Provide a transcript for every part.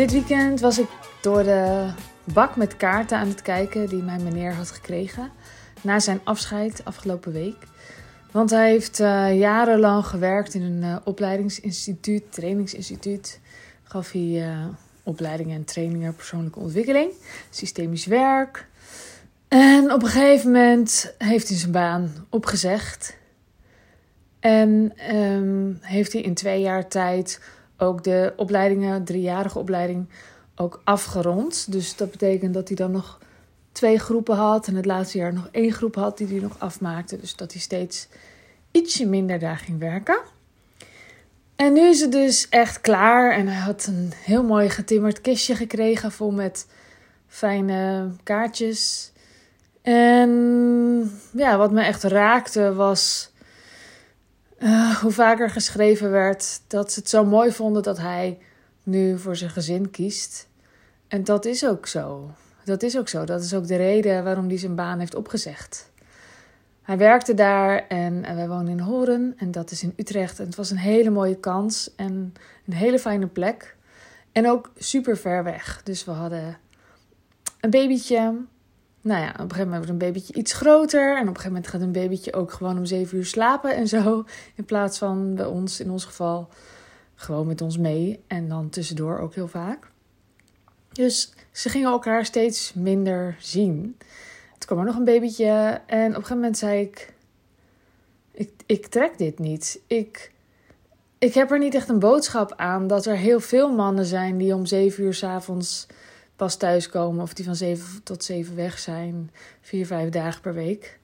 Dit weekend was ik door de bak met kaarten aan het kijken die mijn meneer had gekregen na zijn afscheid afgelopen week. Want hij heeft uh, jarenlang gewerkt in een uh, opleidingsinstituut, trainingsinstituut. Gaf hij uh, opleidingen en trainingen persoonlijke ontwikkeling, systemisch werk. En op een gegeven moment heeft hij zijn baan opgezegd. En um, heeft hij in twee jaar tijd ook de opleidingen, driejarige opleiding, ook afgerond. Dus dat betekent dat hij dan nog twee groepen had en het laatste jaar nog één groep had die hij nog afmaakte. Dus dat hij steeds ietsje minder daar ging werken. En nu is het dus echt klaar en hij had een heel mooi getimmerd kistje gekregen vol met fijne kaartjes. En ja, wat me echt raakte was uh, hoe vaker geschreven werd dat ze het zo mooi vonden dat hij nu voor zijn gezin kiest. En dat is ook zo. Dat is ook zo. Dat is ook de reden waarom hij zijn baan heeft opgezegd. Hij werkte daar en, en wij wonen in Horen en dat is in Utrecht. En het was een hele mooie kans en een hele fijne plek. En ook super ver weg. Dus we hadden een babytje nou ja, op een gegeven moment wordt een babytje iets groter. En op een gegeven moment gaat een babytje ook gewoon om zeven uur slapen en zo. In plaats van bij ons, in ons geval, gewoon met ons mee. En dan tussendoor ook heel vaak. Dus ze gingen elkaar steeds minder zien. Toen kwam er nog een babytje. En op een gegeven moment zei ik: Ik, ik trek dit niet. Ik, ik heb er niet echt een boodschap aan dat er heel veel mannen zijn die om zeven uur s'avonds avonds pas thuiskomen of die van 7 tot 7 weg zijn, vier, vijf dagen per week.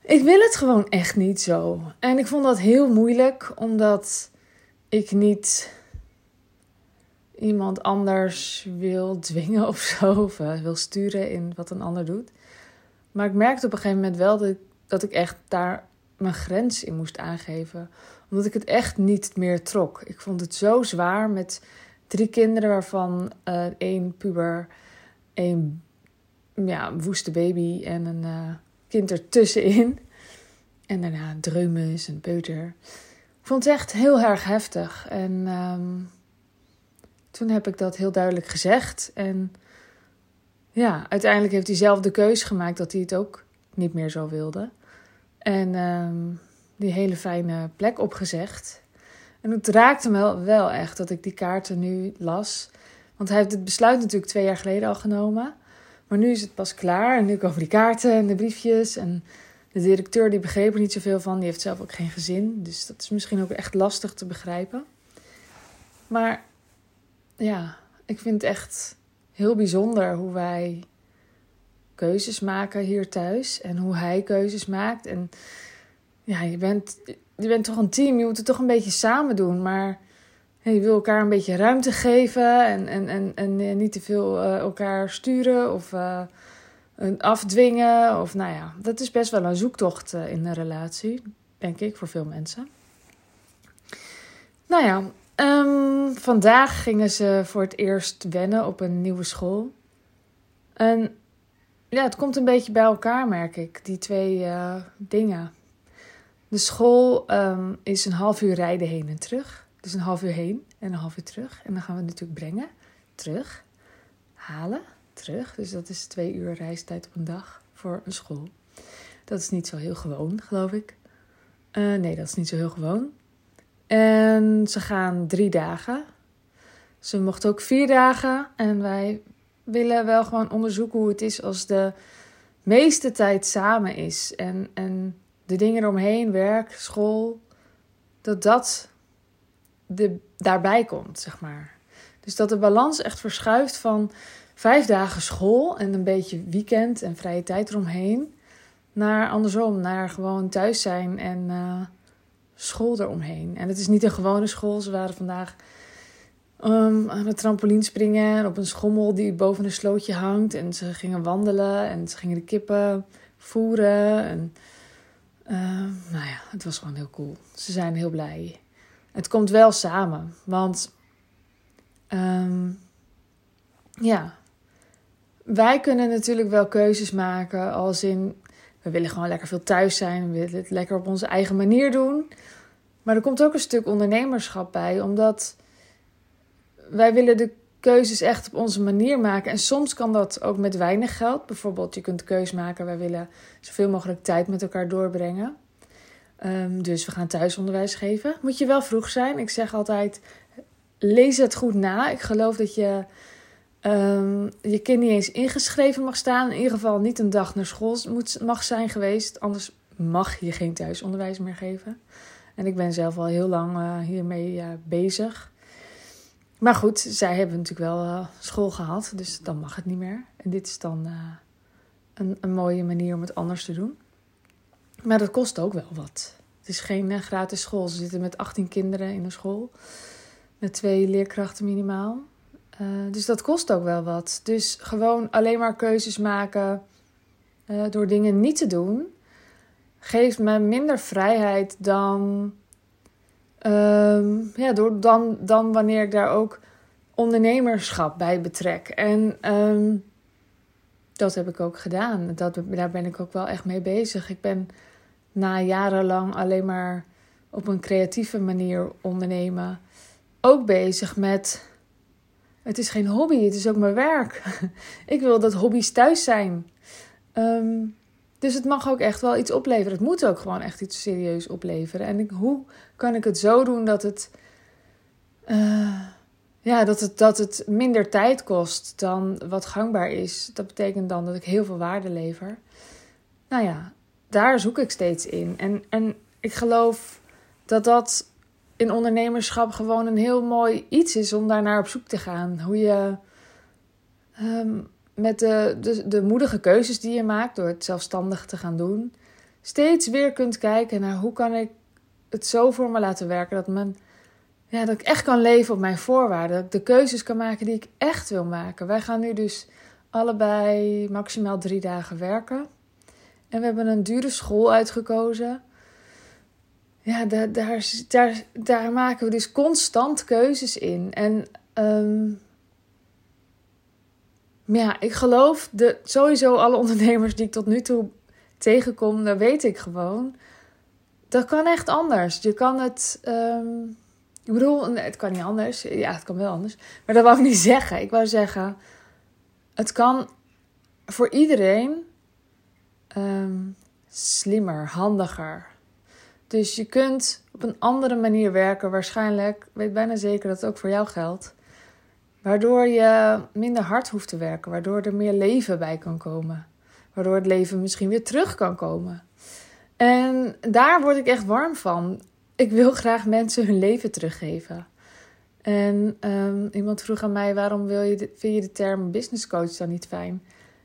Ik wil het gewoon echt niet zo. En ik vond dat heel moeilijk, omdat ik niet iemand anders wil dwingen of zo, of uh, wil sturen in wat een ander doet. Maar ik merkte op een gegeven moment wel dat ik, dat ik echt daar mijn grens in moest aangeven, omdat ik het echt niet meer trok. Ik vond het zo zwaar met drie kinderen, waarvan uh, één puber, één ja, woeste baby en een uh, kind ertussenin. En daarna dreumes en peuter. Ik vond het echt heel erg heftig. En um, toen heb ik dat heel duidelijk gezegd. En ja, uiteindelijk heeft hij zelf de keus gemaakt dat hij het ook niet meer zo wilde. En um, die hele fijne plek opgezegd. En het raakte me wel echt dat ik die kaarten nu las. Want hij heeft het besluit natuurlijk twee jaar geleden al genomen. Maar nu is het pas klaar. En nu komen die kaarten en de briefjes. En de directeur die begreep er niet zoveel van. Die heeft zelf ook geen gezin. Dus dat is misschien ook echt lastig te begrijpen. Maar ja, ik vind het echt heel bijzonder hoe wij keuzes maken hier thuis. En hoe hij keuzes maakt. En ja, je bent je bent toch een team, je moet het toch een beetje samen doen. Maar je wil elkaar een beetje ruimte geven en, en, en, en eh, niet te veel uh, elkaar sturen of uh, afdwingen. Of nou ja, dat is best wel een zoektocht in een relatie, denk ik, voor veel mensen. Nou ja, um, vandaag gingen ze voor het eerst wennen op een nieuwe school. En ja, het komt een beetje bij elkaar, merk ik, die twee dingen. De school um, is een half uur rijden heen en terug. Dus een half uur heen en een half uur terug. En dan gaan we natuurlijk brengen, terug, halen, terug. Dus dat is twee uur reistijd op een dag voor een school. Dat is niet zo heel gewoon, geloof ik. Uh, nee, dat is niet zo heel gewoon. En ze gaan drie dagen. Ze mochten ook vier dagen. En wij willen wel gewoon onderzoeken hoe het is als de meeste tijd samen is. En, en de dingen eromheen, werk, school, dat dat de, daarbij komt, zeg maar. Dus dat de balans echt verschuift van vijf dagen school en een beetje weekend en vrije tijd eromheen, naar andersom, naar gewoon thuis zijn en uh, school eromheen. En het is niet een gewone school. Ze waren vandaag um, aan het trampoline springen en op een schommel die boven een slootje hangt. En ze gingen wandelen en ze gingen de kippen voeren. En uh, nou ja, het was gewoon heel cool. Ze zijn heel blij. Het komt wel samen, want um, ja, wij kunnen natuurlijk wel keuzes maken als in we willen gewoon lekker veel thuis zijn, we willen het lekker op onze eigen manier doen. Maar er komt ook een stuk ondernemerschap bij, omdat wij willen de keuzes echt op onze manier maken. En soms kan dat ook met weinig geld. Bijvoorbeeld, je kunt keuze maken: wij willen zoveel mogelijk tijd met elkaar doorbrengen. Ehm, dus we gaan thuisonderwijs geven. Moet je wel vroeg zijn. Ik zeg altijd: lees het goed na. Ik geloof dat je um, je kind niet eens ingeschreven mag staan. In ieder geval niet een dag naar school moet, mag zijn geweest. Anders mag je geen thuisonderwijs meer geven. En ik ben zelf al heel lang uh, hiermee uh, bezig. Maar goed, zij hebben natuurlijk wel uh, school gehad, dus dan mag het niet meer. En dit is dan een, een, mooie manier om het anders te doen. Maar dat kost ook wel wat. Het is geen gratis school. Ze zitten met 18 kinderen in een school. Met twee leerkrachten minimaal. dus dat kost ook wel wat. Dus gewoon alleen maar keuzes maken door dingen niet te doen geeft me minder vrijheid dan, ehm, ja, door, dan, dan wanneer ik daar ook ondernemerschap bij betrek. En um, dat heb ik ook gedaan. Dat, daar ben ik ook wel echt mee bezig. Ik ben na jarenlang alleen maar op een creatieve manier ondernemen. Ook bezig met. Het is geen hobby, het is ook mijn werk. ik wil dat hobby's thuis zijn. Um, dus het mag ook echt wel iets opleveren. Het moet ook gewoon echt iets serieus opleveren. En ik, hoe kan ik het zo doen dat het, uh, ja, dat, het, dat het minder tijd kost dan wat gangbaar is? Dat betekent dan dat ik heel veel waarde lever. Nou ja, daar zoek ik steeds in. En, en ik geloof dat dat in ondernemerschap gewoon een heel mooi iets is om daar naar op zoek te gaan. Hoe je. Um, met de, de, de moedige keuzes die je maakt door het zelfstandig te gaan doen, steeds weer kunt kijken naar hoe kan ik het zo voor me laten werken dat, men, ja, dat ik echt kan leven op mijn voorwaarden. Dat ik de keuzes kan maken die ik echt wil maken. Wij gaan nu dus allebei maximaal drie dagen werken. En we hebben een dure school uitgekozen. Ja, daar, daar, daar, maken we dus constant keuzes in. En um, ja, ik geloof de, sowieso alle ondernemers die ik tot nu toe tegenkom, daar weet ik gewoon. Dat kan echt anders. Je kan het. Um, ik bedoel, het kan niet anders. Ja, het kan wel anders. Maar dat wou ik niet zeggen. Ik wou zeggen, het kan voor iedereen um, slimmer, handiger. Dus je kunt op een andere manier werken. Waarschijnlijk, weet bijna zeker dat het ook voor jou geldt. Waardoor je minder hard hoeft te werken, waardoor er meer leven bij kan komen. Waardoor het leven misschien weer terug kan komen. En daar word ik echt warm van. Ik wil graag mensen hun leven teruggeven. En um, iemand vroeg aan mij: waarom wil je vind je de term business coach dan niet fijn?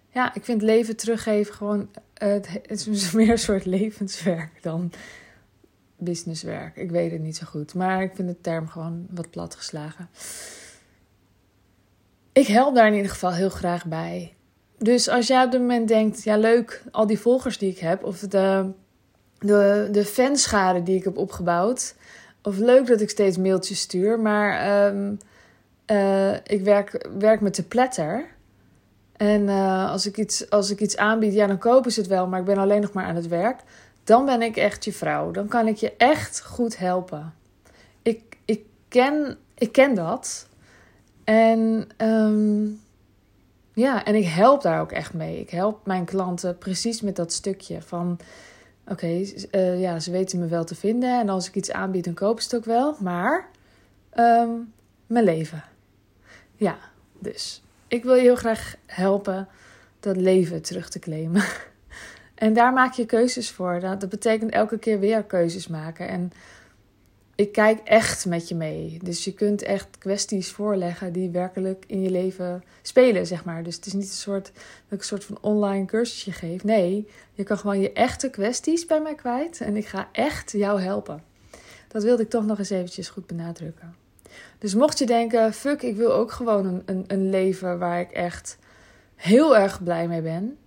Ja, ik vind leven teruggeven gewoon. het is meer een soort levenswerk dan businesswerk. Ik weet het niet zo goed. Maar ik vind de term gewoon wat platgeslagen ik help daar in ieder geval heel graag bij. Dus als jij op dit moment denkt, ja leuk, al die volgers die ik heb, of de, de, de fanschade die ik heb opgebouwd, of leuk dat ik steeds mailtjes stuur, maar um, uh, ik werk, werk met de pletter. En uh, als, ik iets, als ik iets aanbied, ja dan kopen ze het wel, maar ik ben alleen nog maar aan het werk. Dan ben ik echt je vrouw. Dan kan ik je echt goed helpen. Ik, ik, ken, ik ken dat. En um, ja, en ik help daar ook echt mee. Ik help mijn klanten precies met dat stukje van... Oké, uh, ja, ze weten me wel te vinden. En als ik iets aanbied, dan kopen ze het ook wel. Maar um, mijn leven. Ja, dus ik wil je heel graag helpen dat leven terug te claimen. En daar maak je keuzes voor. Dat, dat betekent elke keer weer keuzes maken. En ik kijk echt met je mee. Dus je kunt echt kwesties voorleggen die werkelijk in je leven spelen, zeg maar. Dus het is niet een soort dat ik een soort van online cursusje geef. Nee, je kan gewoon je echte kwesties bij mij kwijt en ik ga echt jou helpen. Dat wilde ik toch nog eens eventjes goed benadrukken. Dus mocht je denken, fuck, ik wil ook gewoon een, een, een leven waar ik echt heel erg blij mee ben.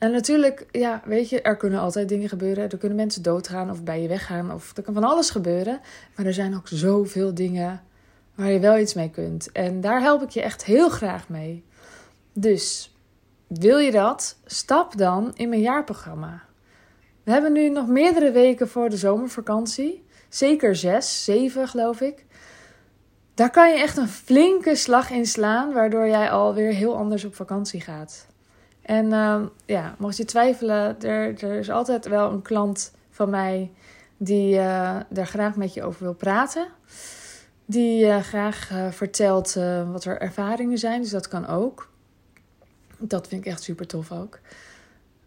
En natuurlijk, ja, weet je, er kunnen altijd dingen gebeuren. Er kunnen mensen doodgaan of bij je weggaan. Of er kan van alles gebeuren. Maar er zijn ook zoveel dingen waar je wel iets mee kunt. En daar help ik je echt heel graag mee. Dus wil je dat? Stap dan in mijn jaarprogramma. We hebben nu nog meerdere weken voor de zomervakantie. Zeker zes, zeven geloof ik. daar kan je echt een flinke slag in slaan, waardoor jij alweer heel anders op vakantie gaat. En uh, ja, mocht je twijfelen, er, er is altijd wel een klant van mij die uh, er graag met je over wil praten. Die uh, graag uh, vertelt wat er ervaringen zijn, dus dat kan ook. Dat vind ik echt super tof ook.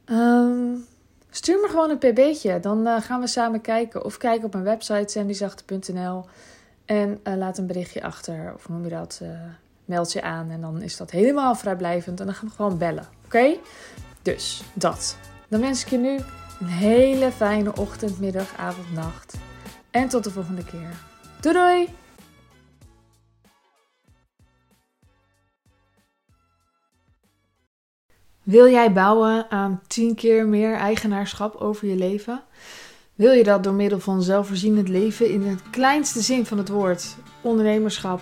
Um, stuur me gewoon een pb'tje, dan gaan we samen kijken. Of kijk op mijn website sandyzachte.nl en laat een berichtje achter. Of noem je dat? Meld je aan en dan is dat helemaal vrijblijvend. En dan gaan we gewoon bellen. Oké? Dus dat. Dan wens ik je nu een hele fijne ochtend, middag, avond, nacht. En tot de volgende keer. Doei doei! Wil jij bouwen aan 10 keer meer eigenaarschap over je leven? Wil je dat door middel van zelfvoorzienend leven in het kleinste zin van het woord, ondernemerschap